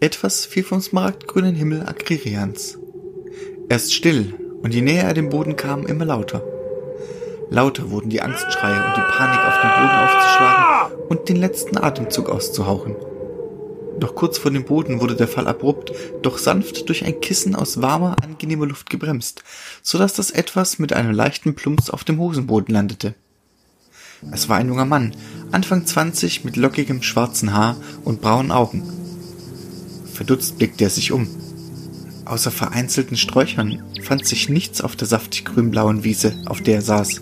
Etwas fiel vom smaragdgrünen Himmel Agririans. Er ist still, und je näher er dem Boden kam, immer lauter. Lauter wurden die Angstschreie und die Panik auf dem Boden aufzuschlagen und den letzten Atemzug auszuhauchen. Doch kurz vor dem Boden wurde der Fall abrupt, doch sanft durch ein Kissen aus warmer, angenehmer Luft gebremst, so dass das etwas mit einem leichten Plumps auf dem Hosenboden landete. Es war ein junger Mann, Anfang zwanzig, mit lockigem schwarzen Haar und braunen Augen. Verdutzt blickte er sich um. Außer vereinzelten Sträuchern fand sich nichts auf der saftig grünblauen Wiese, auf der er saß.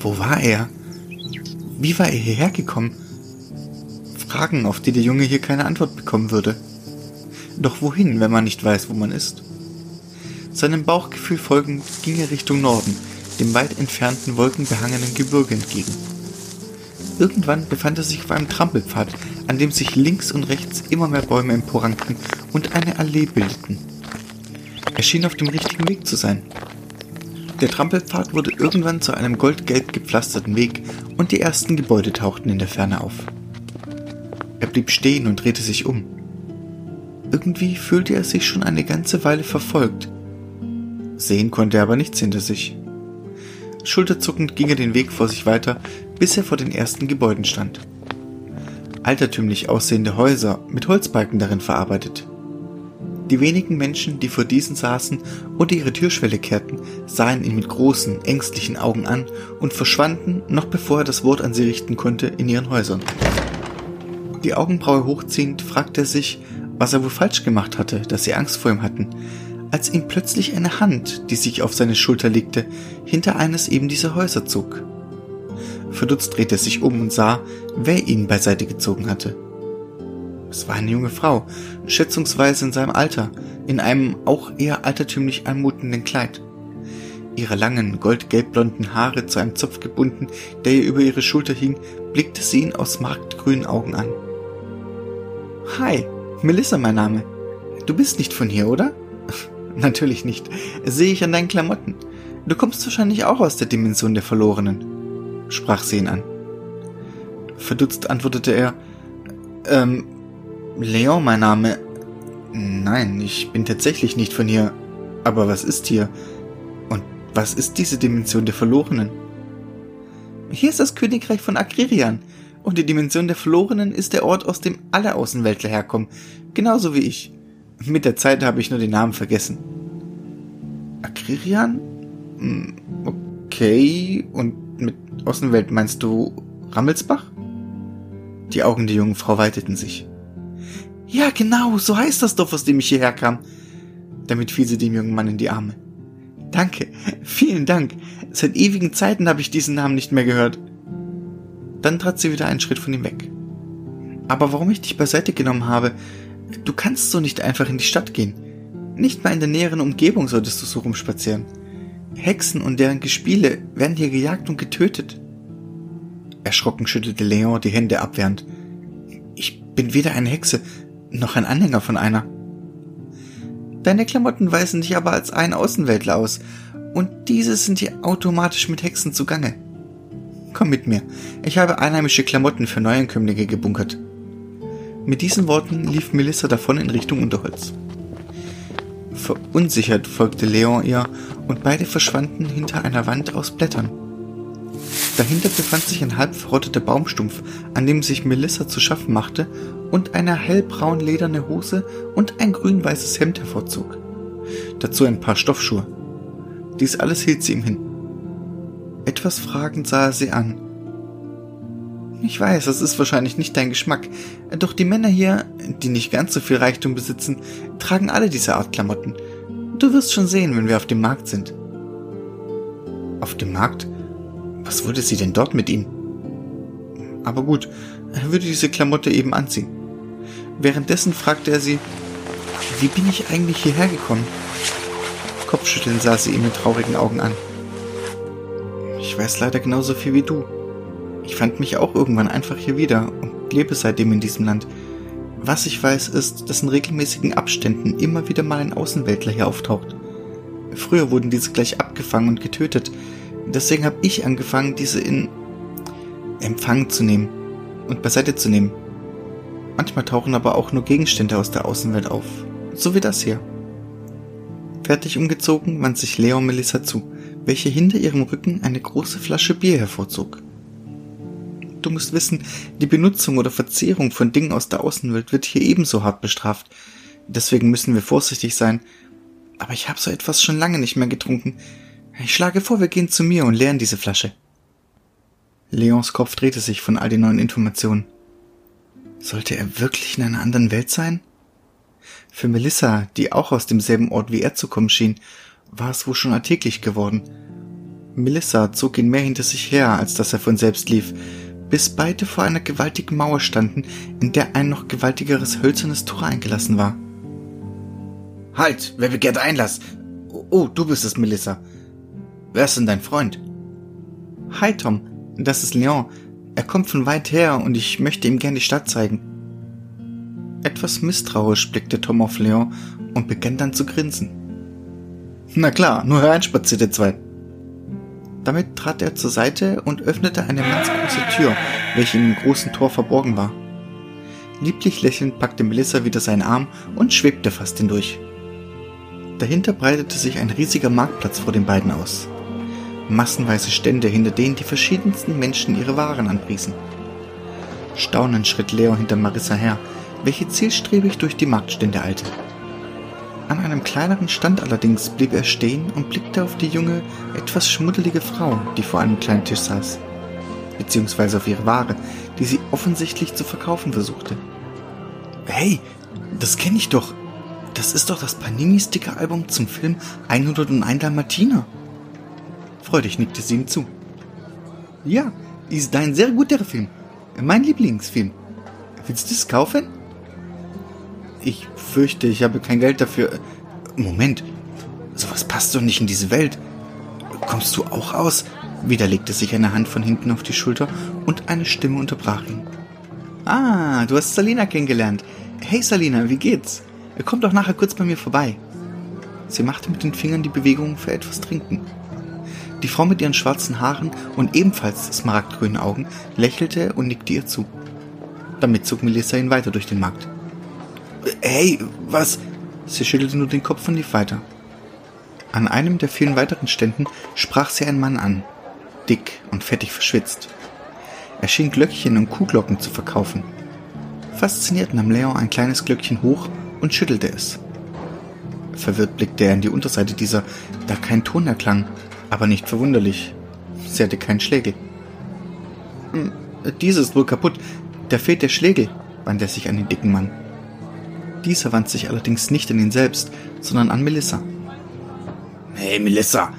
Wo war er? Wie war er hierher gekommen? Fragen, auf die der Junge hier keine Antwort bekommen würde. Doch wohin, wenn man nicht weiß, wo man ist? Seinem Bauchgefühl folgend ging er Richtung Norden, dem weit entfernten wolkenbehangenen Gebirge entgegen. Irgendwann befand er sich auf einem Trampelpfad, an dem sich links und rechts immer mehr Bäume emporrankten und eine Allee bildeten. Er schien auf dem richtigen Weg zu sein. Der Trampelpfad wurde irgendwann zu einem goldgelb gepflasterten Weg und die ersten Gebäude tauchten in der Ferne auf. Er blieb stehen und drehte sich um. Irgendwie fühlte er sich schon eine ganze Weile verfolgt. Sehen konnte er aber nichts hinter sich. Schulterzuckend ging er den Weg vor sich weiter, bis er vor den ersten Gebäuden stand. Altertümlich aussehende Häuser mit Holzbalken darin verarbeitet. Die wenigen Menschen, die vor diesen saßen oder ihre Türschwelle kehrten, sahen ihn mit großen, ängstlichen Augen an und verschwanden, noch bevor er das Wort an sie richten konnte, in ihren Häusern. Die Augenbraue hochziehend fragte er sich, was er wohl falsch gemacht hatte, dass sie Angst vor ihm hatten, als ihm plötzlich eine Hand, die sich auf seine Schulter legte, hinter eines eben dieser Häuser zog. Verdutzt drehte er sich um und sah, wer ihn beiseite gezogen hatte. Es war eine junge Frau, schätzungsweise in seinem Alter, in einem auch eher altertümlich anmutenden Kleid. Ihre langen, goldgelbblonden Haare zu einem Zopf gebunden, der ihr über ihre Schulter hing, blickte sie ihn aus marktgrünen Augen an. Hi, Melissa mein Name. Du bist nicht von hier, oder? Natürlich nicht. Sehe ich an deinen Klamotten. Du kommst wahrscheinlich auch aus der Dimension der Verlorenen, sprach sie ihn an. Verdutzt antwortete er, ähm, Leon mein Name. Nein, ich bin tatsächlich nicht von hier. Aber was ist hier? Und was ist diese Dimension der Verlorenen? Hier ist das Königreich von Akririan. Und die Dimension der Verlorenen ist der Ort, aus dem alle Außenweltler herkommen. Genauso wie ich. Mit der Zeit habe ich nur den Namen vergessen. Akririan? Hm, okay. Und mit Außenwelt meinst du Rammelsbach? Die Augen der jungen Frau weiteten sich. Ja, genau, so heißt das Dorf, aus dem ich hierher kam. Damit fiel sie dem jungen Mann in die Arme. Danke, vielen Dank. Seit ewigen Zeiten habe ich diesen Namen nicht mehr gehört. Dann trat sie wieder einen Schritt von ihm weg. Aber warum ich dich beiseite genommen habe, du kannst so nicht einfach in die Stadt gehen. Nicht mal in der näheren Umgebung solltest du so rumspazieren. Hexen und deren Gespiele werden hier gejagt und getötet. Erschrocken schüttelte Leon die Hände abwehrend. Ich bin weder eine Hexe noch ein Anhänger von einer. Deine Klamotten weisen dich aber als ein Außenweltler aus, und diese sind hier automatisch mit Hexen zugange. Komm mit mir, ich habe einheimische Klamotten für Neuankömmlinge gebunkert. Mit diesen Worten lief Melissa davon in Richtung Unterholz. Verunsichert folgte Leon ihr und beide verschwanden hinter einer Wand aus Blättern. Dahinter befand sich ein halb verrotteter Baumstumpf, an dem sich Melissa zu schaffen machte und eine hellbraun lederne Hose und ein grün-weißes Hemd hervorzog. Dazu ein paar Stoffschuhe. Dies alles hielt sie ihm hin. Etwas fragend sah er sie an. Ich weiß, das ist wahrscheinlich nicht dein Geschmack, doch die Männer hier, die nicht ganz so viel Reichtum besitzen, tragen alle diese Art Klamotten. Du wirst schon sehen, wenn wir auf dem Markt sind. Auf dem Markt? Was würde sie denn dort mit ihm? Aber gut, er würde diese Klamotte eben anziehen. Währenddessen fragte er sie, wie bin ich eigentlich hierher gekommen? Kopfschütteln sah sie ihn mit traurigen Augen an. Ich weiß leider genauso viel wie du. Ich fand mich auch irgendwann einfach hier wieder und lebe seitdem in diesem Land. Was ich weiß, ist, dass in regelmäßigen Abständen immer wieder mal ein Außenweltler hier auftaucht. Früher wurden diese gleich abgefangen und getötet. Deswegen habe ich angefangen, diese in Empfang zu nehmen und beiseite zu nehmen. Manchmal tauchen aber auch nur Gegenstände aus der Außenwelt auf. So wie das hier. Fertig umgezogen wandte sich Leo Melissa zu, welche hinter ihrem Rücken eine große Flasche Bier hervorzog. Du musst wissen, die Benutzung oder Verzehrung von Dingen aus der Außenwelt wird hier ebenso hart bestraft. Deswegen müssen wir vorsichtig sein. Aber ich habe so etwas schon lange nicht mehr getrunken. Ich schlage vor, wir gehen zu mir und leeren diese Flasche. Leons Kopf drehte sich von all den neuen Informationen. Sollte er wirklich in einer anderen Welt sein? Für Melissa, die auch aus demselben Ort wie er zu kommen schien, war es wohl schon alltäglich geworden. Melissa zog ihn mehr hinter sich her, als dass er von selbst lief, bis beide vor einer gewaltigen Mauer standen, in der ein noch gewaltigeres hölzernes Tor eingelassen war. Halt, wer begehrt Einlass? Oh, du bist es, Melissa. Wer ist denn dein Freund? Hi, Tom. Das ist Leon. Er kommt von weit her und ich möchte ihm gern die Stadt zeigen. Etwas misstrauisch blickte Tom auf Leon und begann dann zu grinsen. Na klar, nur hereinspaziert ihr zwei. Damit trat er zur Seite und öffnete eine mannsgroße Tür, welche in dem großen Tor verborgen war. Lieblich lächelnd packte Melissa wieder seinen Arm und schwebte fast hindurch. Dahinter breitete sich ein riesiger Marktplatz vor den beiden aus massenweise Stände, hinter denen die verschiedensten Menschen ihre Waren anpriesen. Staunend schritt Leo hinter Marissa her, welche zielstrebig durch die Marktstände eilte. An einem kleineren Stand allerdings blieb er stehen und blickte auf die junge, etwas schmuddelige Frau, die vor einem kleinen Tisch saß, beziehungsweise auf ihre Ware, die sie offensichtlich zu verkaufen versuchte. Hey, das kenne ich doch. Das ist doch das Panini-Sticker-Album zum Film 101 Dalmatiner. Freudig nickte sie ihm zu. Ja, ist ein sehr guter Film. Mein Lieblingsfilm. Willst du es kaufen? Ich fürchte, ich habe kein Geld dafür. Moment, sowas passt doch nicht in diese Welt. Kommst du auch aus? Wieder legte sich eine Hand von hinten auf die Schulter und eine Stimme unterbrach ihn. Ah, du hast Salina kennengelernt. Hey Salina, wie geht's? Komm doch nachher kurz bei mir vorbei. Sie machte mit den Fingern die Bewegung für etwas trinken. Die Frau mit ihren schwarzen Haaren und ebenfalls smaragdgrünen Augen lächelte und nickte ihr zu. Damit zog Melissa ihn weiter durch den Markt. Hey, was? Sie schüttelte nur den Kopf und lief weiter. An einem der vielen weiteren Ständen sprach sie einen Mann an, dick und fettig verschwitzt. Er schien Glöckchen und Kuhglocken zu verkaufen. Fasziniert nahm Leon ein kleines Glöckchen hoch und schüttelte es. Verwirrt blickte er in die Unterseite dieser, da kein Ton erklang aber nicht verwunderlich. Sie hatte keinen Schlägel. Hm, Dieses ist wohl kaputt. Da fehlt der Schlägel, wandte er sich an den dicken Mann. Dieser wandte sich allerdings nicht an ihn selbst, sondern an Melissa. Hey Melissa,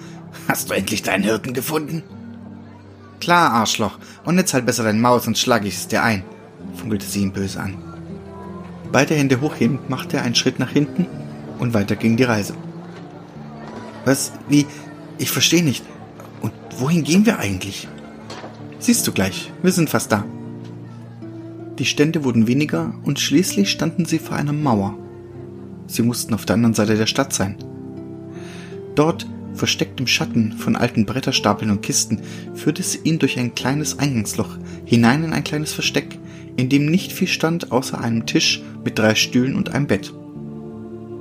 hast du endlich deinen Hirten gefunden? Klar, Arschloch. Und jetzt halt besser dein Maus, sonst schlage ich es dir ein, funkelte sie ihn böse an. Beide Hände hochhebend machte er einen Schritt nach hinten und weiter ging die Reise. Was? Wie? Ich verstehe nicht. Und wohin gehen wir eigentlich? Siehst du gleich, wir sind fast da. Die Stände wurden weniger und schließlich standen sie vor einer Mauer. Sie mussten auf der anderen Seite der Stadt sein. Dort, versteckt im Schatten von alten Bretterstapeln und Kisten, führte es ihn durch ein kleines Eingangsloch hinein in ein kleines Versteck, in dem nicht viel stand außer einem Tisch mit drei Stühlen und einem Bett.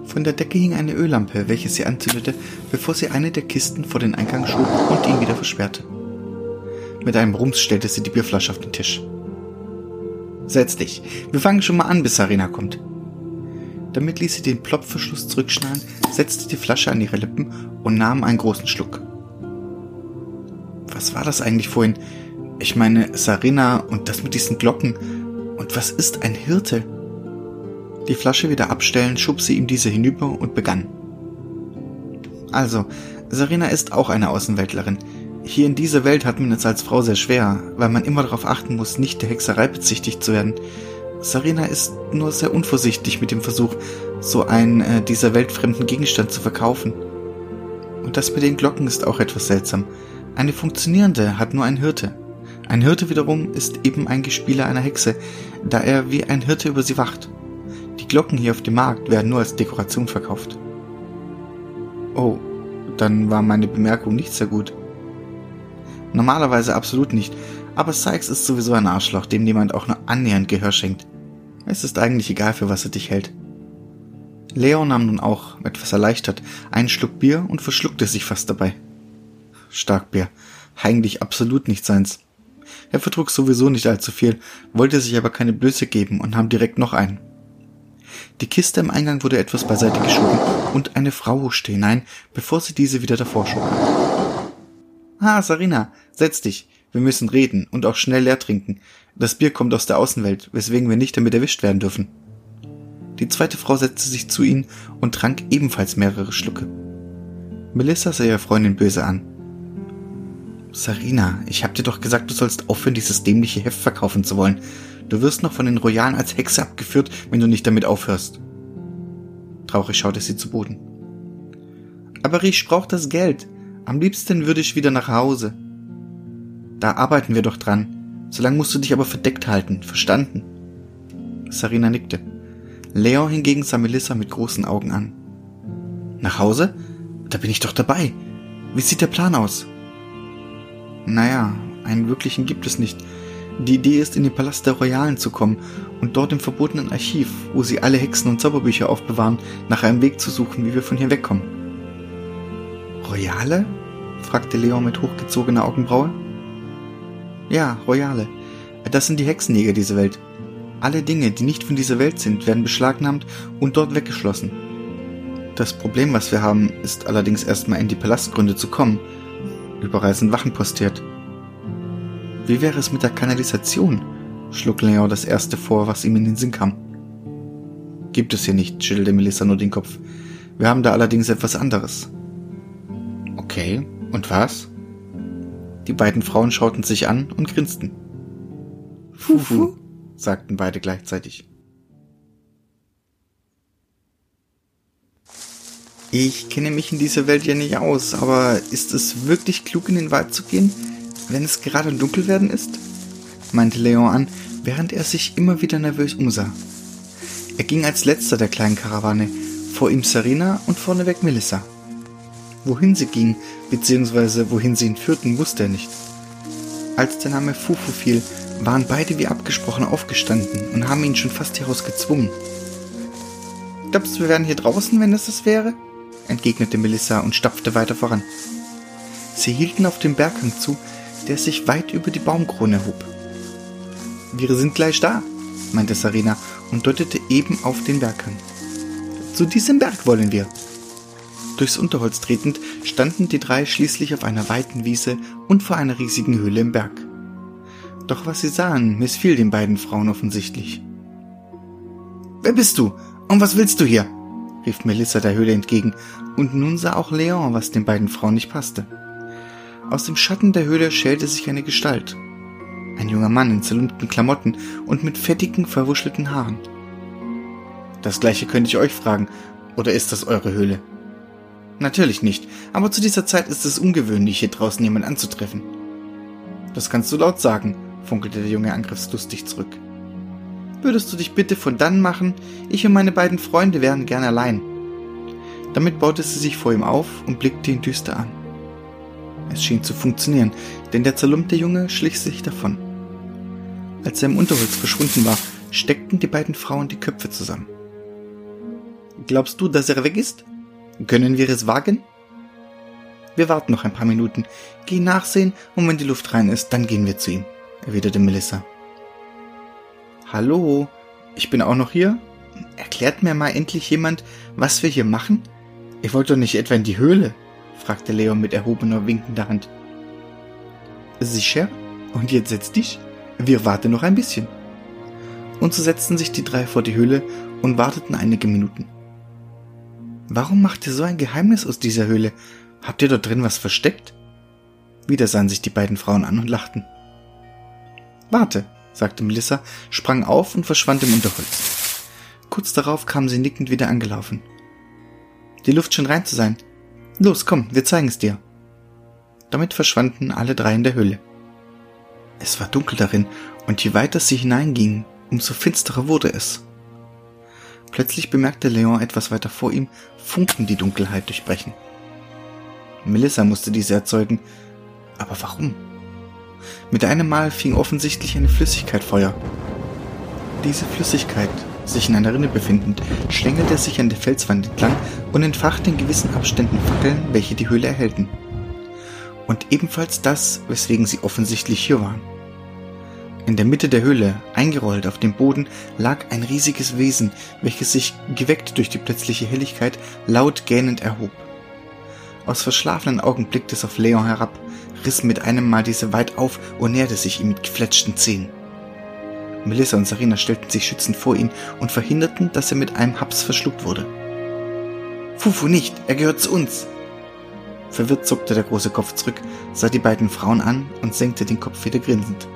Von der Decke hing eine Öllampe, welche sie anzündete, bevor sie eine der Kisten vor den Eingang schob und ihn wieder versperrte. Mit einem Rums stellte sie die Bierflasche auf den Tisch. Setz dich. Wir fangen schon mal an, bis Sarina kommt. Damit ließ sie den Plopfverschluss zurückschnallen, setzte die Flasche an ihre Lippen und nahm einen großen Schluck. Was war das eigentlich vorhin? Ich meine, Sarina und das mit diesen Glocken. Und was ist ein Hirte? Die Flasche wieder abstellen, schob sie ihm diese hinüber und begann. Also, Sarina ist auch eine Außenweltlerin. Hier in dieser Welt hat man es als Frau sehr schwer, weil man immer darauf achten muss, nicht der Hexerei bezichtigt zu werden. Sarina ist nur sehr unvorsichtig mit dem Versuch, so einen äh, dieser weltfremden Gegenstand zu verkaufen. Und das mit den Glocken ist auch etwas seltsam. Eine funktionierende hat nur ein Hirte. Ein Hirte wiederum ist eben ein Gespieler einer Hexe, da er wie ein Hirte über sie wacht. Die Glocken hier auf dem Markt werden nur als Dekoration verkauft. Oh, dann war meine Bemerkung nicht sehr gut. Normalerweise absolut nicht, aber Sykes ist sowieso ein Arschloch, dem niemand auch nur annähernd Gehör schenkt. Es ist eigentlich egal, für was er dich hält. Leon nahm nun auch, etwas erleichtert, einen Schluck Bier und verschluckte sich fast dabei. Starkbier. Eigentlich absolut nicht seins. Er vertrug sowieso nicht allzu viel, wollte sich aber keine Blöße geben und nahm direkt noch einen. Die Kiste im Eingang wurde etwas beiseite geschoben und eine Frau huschte hinein, bevor sie diese wieder davor schob. Ah, Sarina, setz dich. Wir müssen reden und auch schnell leer trinken. Das Bier kommt aus der Außenwelt, weswegen wir nicht damit erwischt werden dürfen. Die zweite Frau setzte sich zu ihnen und trank ebenfalls mehrere Schlucke. Melissa sah ihre Freundin böse an. Sarina, ich hab dir doch gesagt, du sollst aufhören, dieses dämliche Heft verkaufen zu wollen. Du wirst noch von den Royalen als Hexe abgeführt, wenn du nicht damit aufhörst. Traurig schaute sie zu Boden. Aber ich brauch das Geld. Am liebsten würde ich wieder nach Hause. Da arbeiten wir doch dran. Solange musst du dich aber verdeckt halten, verstanden? Sarina nickte. Leon hingegen sah Melissa mit großen Augen an. Nach Hause? Da bin ich doch dabei. Wie sieht der Plan aus? Naja, einen wirklichen gibt es nicht. Die Idee ist, in den Palast der Royalen zu kommen und dort im verbotenen Archiv, wo sie alle Hexen und Zauberbücher aufbewahren, nach einem Weg zu suchen, wie wir von hier wegkommen. Royale? fragte Leon mit hochgezogener Augenbraue. Ja, Royale. Das sind die Hexenjäger dieser Welt. Alle Dinge, die nicht von dieser Welt sind, werden beschlagnahmt und dort weggeschlossen. Das Problem, was wir haben, ist allerdings erstmal in die Palastgründe zu kommen – Überall sind Wachen postiert. Wie wäre es mit der Kanalisation? schlug Leon das erste vor, was ihm in den Sinn kam. Gibt es hier nicht, schüttelte Melissa nur den Kopf. Wir haben da allerdings etwas anderes. Okay, und was? Die beiden Frauen schauten sich an und grinsten. Fufu, sagten beide gleichzeitig. Ich kenne mich in dieser Welt ja nicht aus, aber ist es wirklich klug, in den Wald zu gehen, wenn es gerade dunkel werden ist? meinte Leon an, während er sich immer wieder nervös umsah. Er ging als letzter der kleinen Karawane, vor ihm Serena und vorneweg Melissa. Wohin sie ging, beziehungsweise wohin sie ihn führten, wusste er nicht. Als der Name Fufu fiel, waren beide wie abgesprochen aufgestanden und haben ihn schon fast hieraus gezwungen. Glaubst du, wir wären hier draußen, wenn es das wäre? entgegnete Melissa und stapfte weiter voran. Sie hielten auf dem Berghang zu, der sich weit über die Baumkrone hob. Wir sind gleich da, meinte Sarina und deutete eben auf den Berghang. Zu diesem Berg wollen wir. Durchs Unterholz tretend standen die drei schließlich auf einer weiten Wiese und vor einer riesigen Höhle im Berg. Doch was sie sahen, missfiel den beiden Frauen offensichtlich. Wer bist du? Und was willst du hier? rief Melissa der Höhle entgegen, und nun sah auch Leon, was den beiden Frauen nicht passte. Aus dem Schatten der Höhle schälte sich eine Gestalt. Ein junger Mann in zerlumpten Klamotten und mit fettigen, verwuschelten Haaren. Das gleiche könnte ich euch fragen, oder ist das eure Höhle? Natürlich nicht, aber zu dieser Zeit ist es ungewöhnlich, hier draußen jemand anzutreffen. Das kannst du laut sagen, funkelte der Junge angriffslustig zurück. Würdest du dich bitte von dann machen? Ich und meine beiden Freunde wären gern allein. Damit baute sie sich vor ihm auf und blickte ihn düster an. Es schien zu funktionieren, denn der zerlumpte Junge schlich sich davon. Als er im Unterholz verschwunden war, steckten die beiden Frauen die Köpfe zusammen. Glaubst du, dass er weg ist? Können wir es wagen? Wir warten noch ein paar Minuten. Geh nachsehen und wenn die Luft rein ist, dann gehen wir zu ihm, erwiderte Melissa. Hallo, ich bin auch noch hier? Erklärt mir mal endlich jemand, was wir hier machen? Ich wollte doch nicht etwa in die Höhle, fragte Leon mit erhobener, winkender Hand. Sicher? Und jetzt setz dich? Wir warten noch ein bisschen. Und so setzten sich die drei vor die Höhle und warteten einige Minuten. Warum macht ihr so ein Geheimnis aus dieser Höhle? Habt ihr dort drin was versteckt? Wieder sahen sich die beiden Frauen an und lachten. Warte, sagte Melissa, sprang auf und verschwand im Unterholz. Kurz darauf kam sie nickend wieder angelaufen. Die Luft schien rein zu sein. Los, komm, wir zeigen es dir. Damit verschwanden alle drei in der Höhle. Es war dunkel darin, und je weiter sie hineingingen, umso finsterer wurde es. Plötzlich bemerkte Leon etwas weiter vor ihm Funken die Dunkelheit durchbrechen. Melissa musste diese erzeugen, aber warum? Mit einem Mal fing offensichtlich eine Flüssigkeit Feuer. Diese Flüssigkeit, sich in einer Rinne befindend, schlängelte sich an der Felswand entlang und entfachte in gewissen Abständen Fackeln, welche die Höhle erhellten. Und ebenfalls das, weswegen sie offensichtlich hier waren. In der Mitte der Höhle, eingerollt auf dem Boden, lag ein riesiges Wesen, welches sich, geweckt durch die plötzliche Helligkeit, laut gähnend erhob. Aus verschlafenen Augen blickte es auf Leon herab, riss mit einem Mal diese weit auf und näherte sich ihm mit gefletschten Zähnen. Melissa und Sarina stellten sich schützend vor ihn und verhinderten, dass er mit einem Haps verschluckt wurde. Fufu nicht, er gehört zu uns. Verwirrt zuckte der große Kopf zurück, sah die beiden Frauen an und senkte den Kopf wieder grinsend.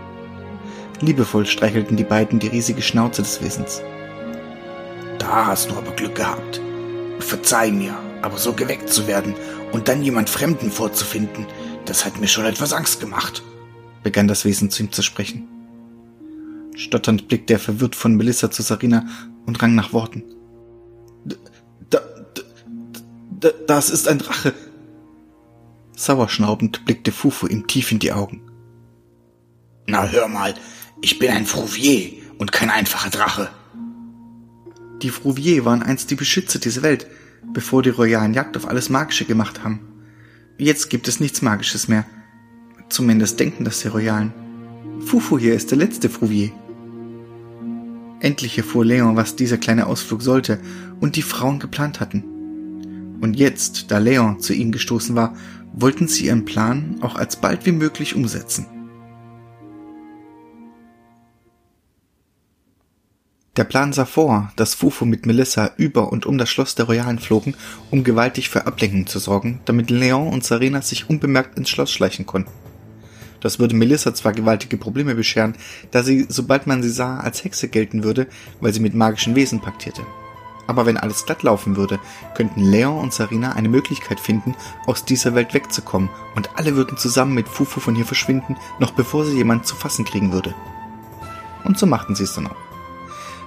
Liebevoll streichelten die beiden die riesige Schnauze des Wesens. Da hast du aber Glück gehabt. Verzeih mir, aber so geweckt zu werden und dann jemand Fremden vorzufinden, das hat mir schon etwas Angst gemacht, begann das Wesen zu ihm zu sprechen. Stotternd blickte er verwirrt von Melissa zu Sarina und rang nach Worten. Da, da, da, das ist ein Drache. Sauerschnaubend blickte Fufu ihm tief in die Augen. Na hör mal, ich bin ein Frouvier und kein einfacher Drache. Die Frouvier waren einst die Beschützer dieser Welt, bevor die royalen Jagd auf alles Magische gemacht haben. Jetzt gibt es nichts Magisches mehr. Zumindest denken das die Royalen. Fufu hier ist der letzte Frouvier. Endlich erfuhr Leon, was dieser kleine Ausflug sollte und die Frauen geplant hatten. Und jetzt, da Leon zu ihnen gestoßen war, wollten sie ihren Plan auch als bald wie möglich umsetzen. Der Plan sah vor, dass Fufu mit Melissa über und um das Schloss der Royalen flogen, um gewaltig für Ablenkung zu sorgen, damit Leon und Serena sich unbemerkt ins Schloss schleichen konnten. Das würde Melissa zwar gewaltige Probleme bescheren, da sie, sobald man sie sah, als Hexe gelten würde, weil sie mit magischen Wesen paktierte. Aber wenn alles glatt laufen würde, könnten Leon und Sarina eine Möglichkeit finden, aus dieser Welt wegzukommen, und alle würden zusammen mit Fufu von hier verschwinden, noch bevor sie jemand zu fassen kriegen würde. Und so machten sie es dann auch.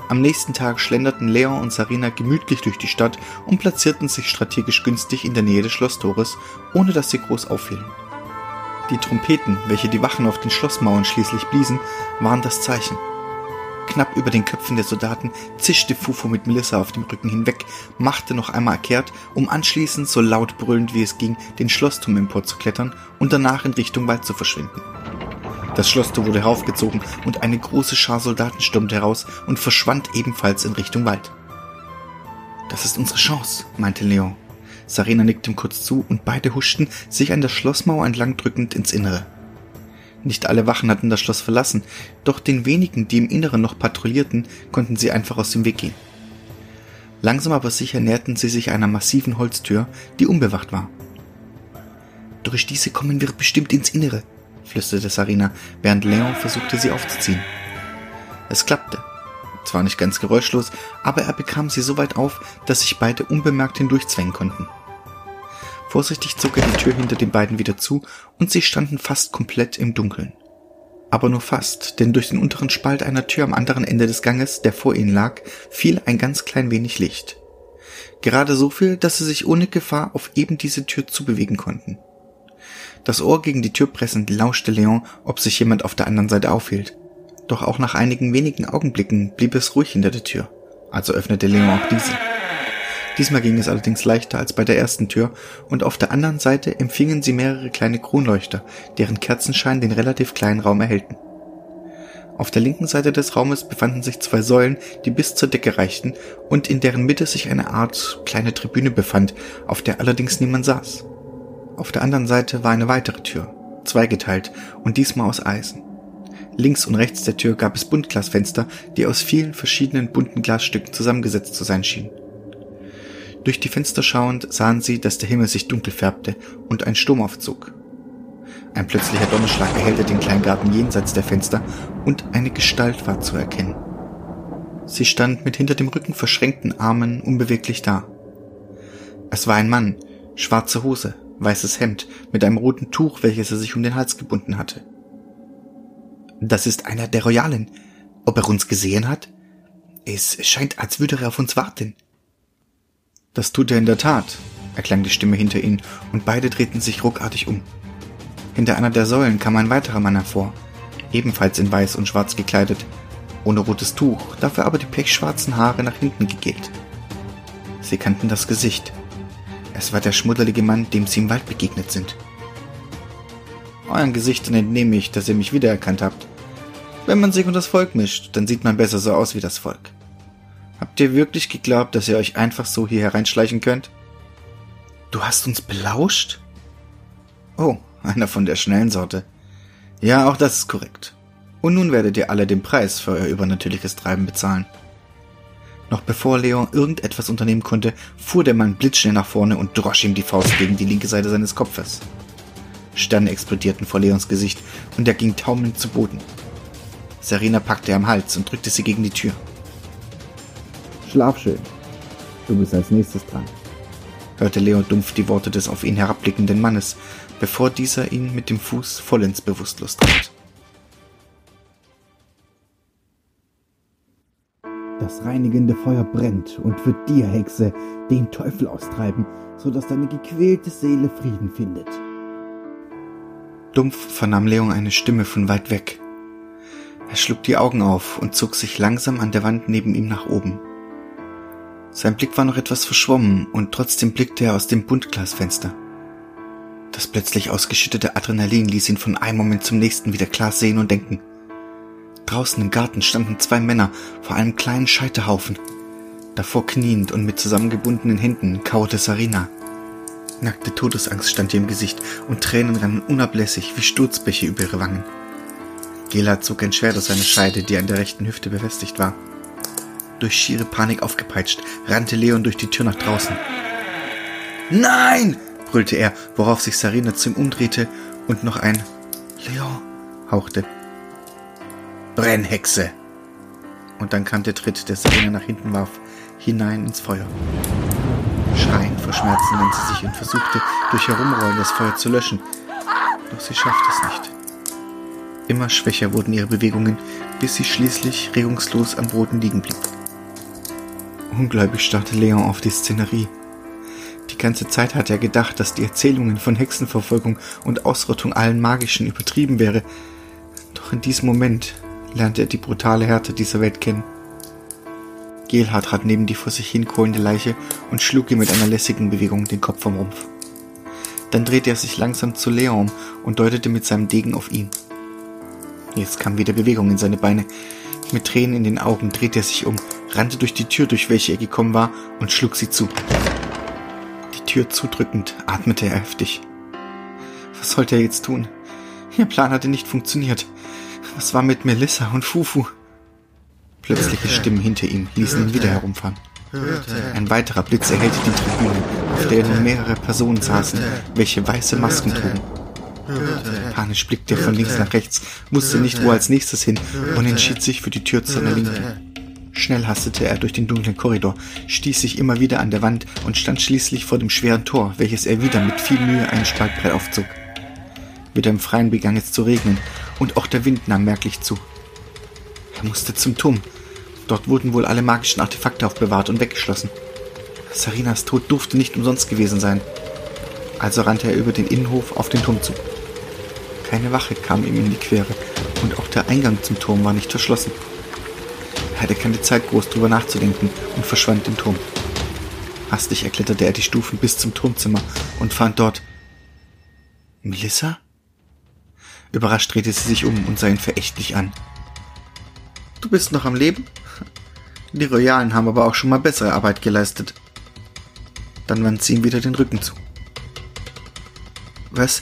Am nächsten Tag schlenderten Leon und Sarina gemütlich durch die Stadt und platzierten sich strategisch günstig in der Nähe des Schlosstores, ohne dass sie groß auffielen. Die Trompeten, welche die Wachen auf den Schlossmauern schließlich bliesen, waren das Zeichen. Knapp über den Köpfen der Soldaten zischte Fufu mit Melissa auf dem Rücken hinweg, machte noch einmal erkehrt, um anschließend so laut brüllend wie es ging, den Schlossturm emporzuklettern und danach in Richtung Wald zu verschwinden. Das Schlosstor wurde heraufgezogen und eine große Schar Soldaten stürmte heraus und verschwand ebenfalls in Richtung Wald. Das ist unsere Chance, meinte Leon. Sarina nickte ihm kurz zu und beide huschten, sich an der Schlossmauer entlang drückend, ins Innere. Nicht alle Wachen hatten das Schloss verlassen, doch den wenigen, die im Inneren noch patrouillierten, konnten sie einfach aus dem Weg gehen. Langsam aber sicher näherten sie sich einer massiven Holztür, die unbewacht war. Durch diese kommen wir bestimmt ins Innere, flüsterte Sarina, während Leon versuchte, sie aufzuziehen. Es klappte. Zwar nicht ganz geräuschlos, aber er bekam sie so weit auf, dass sich beide unbemerkt hindurchzwängen konnten. Vorsichtig zog er die Tür hinter den beiden wieder zu und sie standen fast komplett im Dunkeln. Aber nur fast, denn durch den unteren Spalt einer Tür am anderen Ende des Ganges, der vor ihnen lag, fiel ein ganz klein wenig Licht. Gerade so viel, dass sie sich ohne Gefahr auf eben diese Tür zubewegen konnten. Das Ohr gegen die Tür pressend lauschte Leon, ob sich jemand auf der anderen Seite aufhielt. Doch auch nach einigen wenigen Augenblicken blieb es ruhig hinter der Tür, also öffnete Leon auch diese. Diesmal ging es allerdings leichter als bei der ersten Tür, und auf der anderen Seite empfingen sie mehrere kleine Kronleuchter, deren Kerzenschein den relativ kleinen Raum erhellten. Auf der linken Seite des Raumes befanden sich zwei Säulen, die bis zur Decke reichten und in deren Mitte sich eine Art kleine Tribüne befand, auf der allerdings niemand saß. Auf der anderen Seite war eine weitere Tür, zweigeteilt und diesmal aus Eisen. Links und rechts der Tür gab es Buntglasfenster, die aus vielen verschiedenen bunten Glasstücken zusammengesetzt zu sein schienen. Durch die Fenster schauend sahen sie, dass der Himmel sich dunkel färbte und ein Sturm aufzog. Ein plötzlicher Donnerschlag erhellte den kleinen Garten jenseits der Fenster und eine Gestalt war zu erkennen. Sie stand mit hinter dem Rücken verschränkten Armen unbeweglich da. Es war ein Mann, schwarze Hose, weißes Hemd mit einem roten Tuch, welches er sich um den Hals gebunden hatte. Das ist einer der Royalen. Ob er uns gesehen hat? Es scheint, als würde er auf uns warten. Das tut er in der Tat, erklang die Stimme hinter ihnen, und beide drehten sich ruckartig um. Hinter einer der Säulen kam ein weiterer Mann hervor, ebenfalls in weiß und schwarz gekleidet. ohne rotes Tuch, dafür aber die pechschwarzen Haare nach hinten gegelt. Sie kannten das Gesicht. Es war der schmuddelige Mann, dem sie im Wald begegnet sind. Euren Gesichtern entnehme ich, dass ihr mich wiedererkannt habt. Wenn man sich unter das Volk mischt, dann sieht man besser so aus wie das Volk. Habt ihr wirklich geglaubt, dass ihr euch einfach so hier hereinschleichen könnt? Du hast uns belauscht? Oh, einer von der schnellen Sorte. Ja, auch das ist korrekt. Und nun werdet ihr alle den Preis für euer übernatürliches Treiben bezahlen. Noch bevor Leon irgendetwas unternehmen konnte, fuhr der Mann blitzschnell nach vorne und drosch ihm die Faust gegen die linke Seite seines Kopfes. Sterne explodierten vor Leons Gesicht und er ging taumelnd zu Boden. Serena packte er am Hals und drückte sie gegen die Tür. Schlaf schön. Du bist als nächstes dran, hörte Leon dumpf die Worte des auf ihn herabblickenden Mannes, bevor dieser ihn mit dem Fuß vollends bewusstlos trat. Das reinigende Feuer brennt und wird dir, Hexe, den Teufel austreiben, so dass deine gequälte Seele Frieden findet. Dumpf vernahm Leon eine Stimme von weit weg. Er schlug die Augen auf und zog sich langsam an der Wand neben ihm nach oben. Sein Blick war noch etwas verschwommen und trotzdem blickte er aus dem Buntglasfenster. Das plötzlich ausgeschüttete Adrenalin ließ ihn von einem Moment zum nächsten wieder klar sehen und denken. Draußen im Garten standen zwei Männer vor einem kleinen Scheiterhaufen. Davor kniend und mit zusammengebundenen Händen kauerte Sarina. Nackte Todesangst stand ihr im Gesicht und Tränen rannen unablässig wie Sturzbäche über ihre Wangen. Gela zog ein Schwert aus seiner Scheide, die an der rechten Hüfte befestigt war. Durch schiere Panik aufgepeitscht, rannte Leon durch die Tür nach draußen. Nein! brüllte er, worauf sich Sarina zu ihm umdrehte und noch ein Leon hauchte. Brennhexe! Und dann kam der Tritt, der Sarina nach hinten warf, hinein ins Feuer. Schreiend vor Schmerzen wandte sie sich und versuchte, durch Herumrollen das Feuer zu löschen. Doch sie schaffte es nicht. Immer schwächer wurden ihre Bewegungen, bis sie schließlich regungslos am Boden liegen blieb. Ungläubig starrte Leon auf die Szenerie. Die ganze Zeit hatte er gedacht, dass die Erzählungen von Hexenverfolgung und Ausrottung allen Magischen übertrieben wäre. Doch in diesem Moment lernte er die brutale Härte dieser Welt kennen. Gelhard trat neben die vor sich hin kohlende Leiche und schlug ihr mit einer lässigen Bewegung den Kopf vom Rumpf. Dann drehte er sich langsam zu Leon und deutete mit seinem Degen auf ihn. Jetzt kam wieder Bewegung in seine Beine. Mit Tränen in den Augen drehte er sich um, rannte durch die Tür, durch welche er gekommen war, und schlug sie zu. Die Tür zudrückend atmete er heftig. Was sollte er jetzt tun? Ihr Plan hatte nicht funktioniert. Was war mit Melissa und Fufu? Plötzliche Stimmen hinter ihm ließen ihn wieder herumfahren. Ein weiterer Blitz erhellte die Tribüne, auf der nun mehrere Personen saßen, welche weiße Masken trugen. Panisch blickte er von links nach rechts, wusste nicht, wo als nächstes hin und entschied sich für die Tür zu seiner Linken. Schnell hastete er durch den dunklen Korridor, stieß sich immer wieder an der Wand und stand schließlich vor dem schweren Tor, welches er wieder mit viel Mühe ein Spaltbrett aufzog. Wieder im Freien begann es zu regnen, und auch der Wind nahm merklich zu. Er musste zum Turm. Dort wurden wohl alle magischen Artefakte aufbewahrt und weggeschlossen. Sarinas Tod durfte nicht umsonst gewesen sein. Also rannte er über den Innenhof auf den Turm zu. Keine Wache kam ihm in die Quere, und auch der Eingang zum Turm war nicht verschlossen. Er hatte keine Zeit, groß drüber nachzudenken und verschwand im Turm. Hastig erkletterte er die Stufen bis zum Turmzimmer und fand dort Melissa? Überrascht drehte sie sich um und sah ihn verächtlich an. Du bist noch am Leben? Die Royalen haben aber auch schon mal bessere Arbeit geleistet. Dann wandte sie ihm wieder den Rücken zu. Was?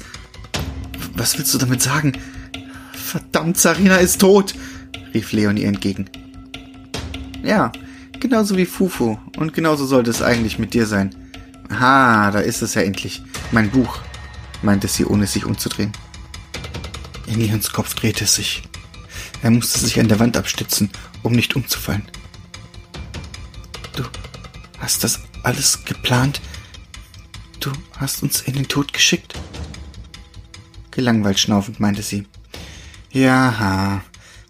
Was willst du damit sagen? Verdammt, Sarina ist tot! rief Leon ihr entgegen. Ja, genauso wie Fufu. Und genauso sollte es eigentlich mit dir sein. Ah, da ist es ja endlich. Mein Buch, meinte sie, ohne sich umzudrehen. In Leons Kopf drehte es sich. Er musste sich an der Wand abstützen, um nicht umzufallen. Du hast das alles geplant? Du hast uns in den Tod geschickt? Gelangweilt schnaufend meinte sie. Ja,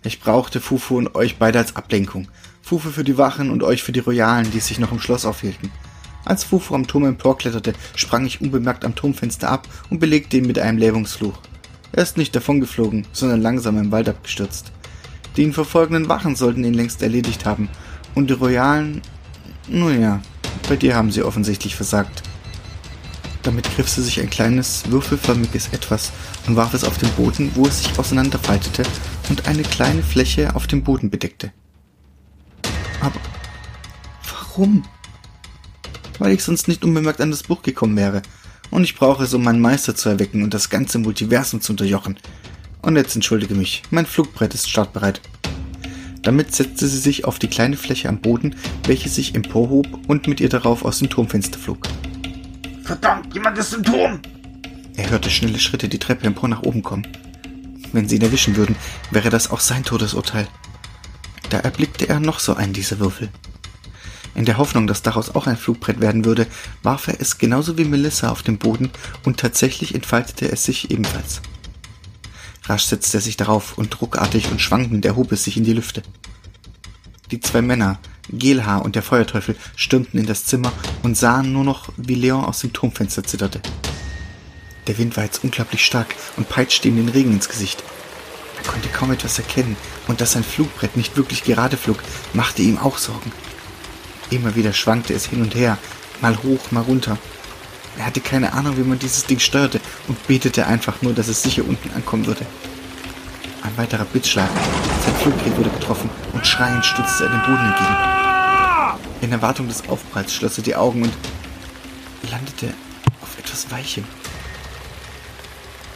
ich brauchte Fufu und euch beide als Ablenkung. Fufu für die Wachen und euch für die Royalen, die sich noch im Schloss aufhielten. Als Fufu am Turm emporkletterte, sprang ich unbemerkt am Turmfenster ab und belegte ihn mit einem Lähmungsfluch. Er ist nicht davongeflogen, sondern langsam im Wald abgestürzt. Die ihn verfolgenden Wachen sollten ihn längst erledigt haben. Und die Royalen, nun ja, bei dir haben sie offensichtlich versagt. Damit griff sie sich ein kleines, würfelförmiges Etwas und warf es auf den Boden, wo es sich auseinanderfaltete und eine kleine Fläche auf dem Boden bedeckte. Aber warum? Weil ich sonst nicht unbemerkt an das Buch gekommen wäre. Und ich brauche es, um meinen Meister zu erwecken und das ganze Multiversum zu unterjochen. Und jetzt entschuldige mich, mein Flugbrett ist startbereit. Damit setzte sie sich auf die kleine Fläche am Boden, welche sich emporhob und mit ihr darauf aus dem Turmfenster flog. Verdammt, jemand ist im Turm! Er hörte schnelle Schritte die Treppe empor nach oben kommen. Wenn sie ihn erwischen würden, wäre das auch sein Todesurteil. Da erblickte er noch so einen dieser Würfel. In der Hoffnung, dass daraus auch ein Flugbrett werden würde, warf er es genauso wie Melissa auf den Boden und tatsächlich entfaltete es sich ebenfalls. Rasch setzte er sich darauf und ruckartig und schwankend erhob es sich in die Lüfte. Die zwei Männer, Gelhaar und der Feuerteufel, stürmten in das Zimmer und sahen nur noch, wie Leon aus dem Turmfenster zitterte. Der Wind war jetzt unglaublich stark und peitschte ihm den Regen ins Gesicht. Er konnte kaum etwas erkennen, und dass sein Flugbrett nicht wirklich gerade flog, machte ihm auch Sorgen. Immer wieder schwankte es hin und her, mal hoch, mal runter. Er hatte keine Ahnung, wie man dieses Ding steuerte und betete einfach nur, dass es sicher unten ankommen würde. Ein weiterer Blitzschlag. Sein Fluggerät wurde getroffen und schreiend stürzte er dem Boden entgegen. In Erwartung des Aufpralls schloss er die Augen und landete auf etwas Weichem.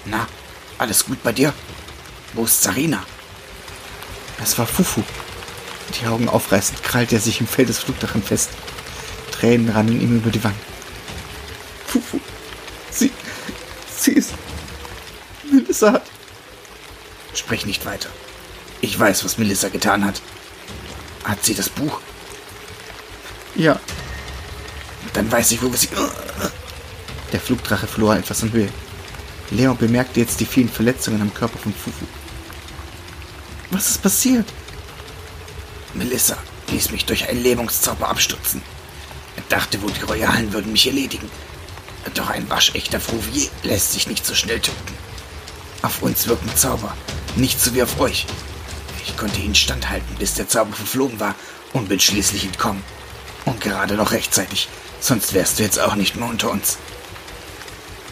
Na, alles gut bei dir? Wo ist Sarina? Es war Fufu. Die Augen aufreißend krallte er sich im Fell des Flugdrachen fest. Tränen rannen ihm über die Wangen. Fufu, sie, sie ist... Melissa hat... Sprich nicht weiter. Ich weiß, was Melissa getan hat. Hat sie das Buch? Ja. Dann weiß ich, wo wir sie... Der Flugdrache verlor etwas an Höhe. Leon bemerkte jetzt die vielen Verletzungen am Körper von Fufu. Was ist passiert? Melissa ließ mich durch einen Lähmungszauber abstürzen. Er dachte wohl, die Royalen würden mich erledigen. Doch ein waschechter Frouvier lässt sich nicht so schnell töten. Auf uns wirken Zauber, nicht so wie auf euch. Ich konnte ihn standhalten, bis der Zauber verflogen war und bin schließlich entkommen. Und gerade noch rechtzeitig, sonst wärst du jetzt auch nicht mehr unter uns.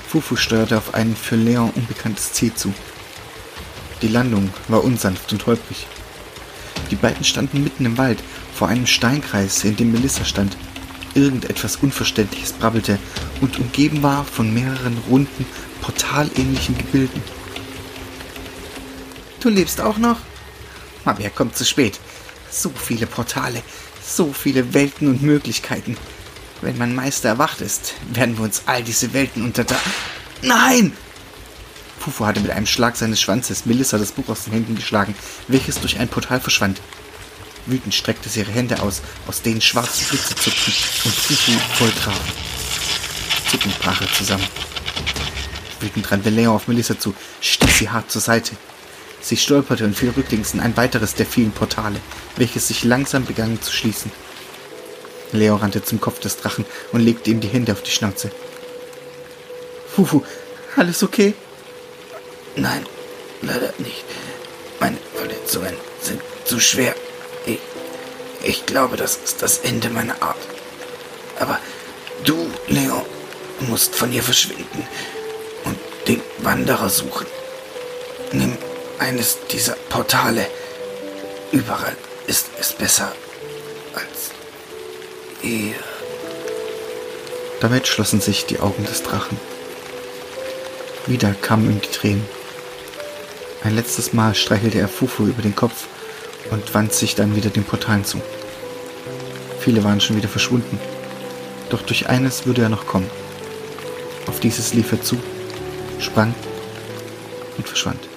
Fufu steuerte auf ein für Leon unbekanntes Ziel zu. Die Landung war unsanft und holprig. Die beiden standen mitten im Wald, vor einem Steinkreis, in dem Melissa stand. Irgendetwas Unverständliches brabbelte und umgeben war von mehreren runden, portalähnlichen Gebilden. Du lebst auch noch? Aber er kommt zu spät. So viele Portale, so viele Welten und Möglichkeiten. Wenn mein Meister erwacht ist, werden wir uns all diese Welten unterta... Nein! Fufu hatte mit einem Schlag seines Schwanzes Melissa das Buch aus den Händen geschlagen, welches durch ein Portal verschwand. Wütend streckte sie ihre Hände aus, aus denen schwarze Blitze zuckten und Fufu voll traf. Zuckend brach er zusammen. Wütend rannte Leon auf Melissa zu, stieß sie hart zur Seite. Sie stolperte und fiel rücklings in ein weiteres der vielen Portale, welches sich langsam begann zu schließen. Leo rannte zum Kopf des Drachen und legte ihm die Hände auf die Schnauze. Fufu, alles okay? Nein, leider nicht. Meine Verletzungen sind zu schwer. Ich, ich glaube, das ist das Ende meiner Art. Aber du, Leo, musst von hier verschwinden und den Wanderer suchen. Nimm eines dieser Portale. Überall ist es besser als hier. Damit schlossen sich die Augen des Drachen. Wieder kamen ihm die Tränen. Ein letztes Mal streichelte er Fufu über den Kopf und wandte sich dann wieder den Portalen zu. Viele waren schon wieder verschwunden. Doch durch eines würde er noch kommen. Auf dieses lief er zu, sprang und verschwand.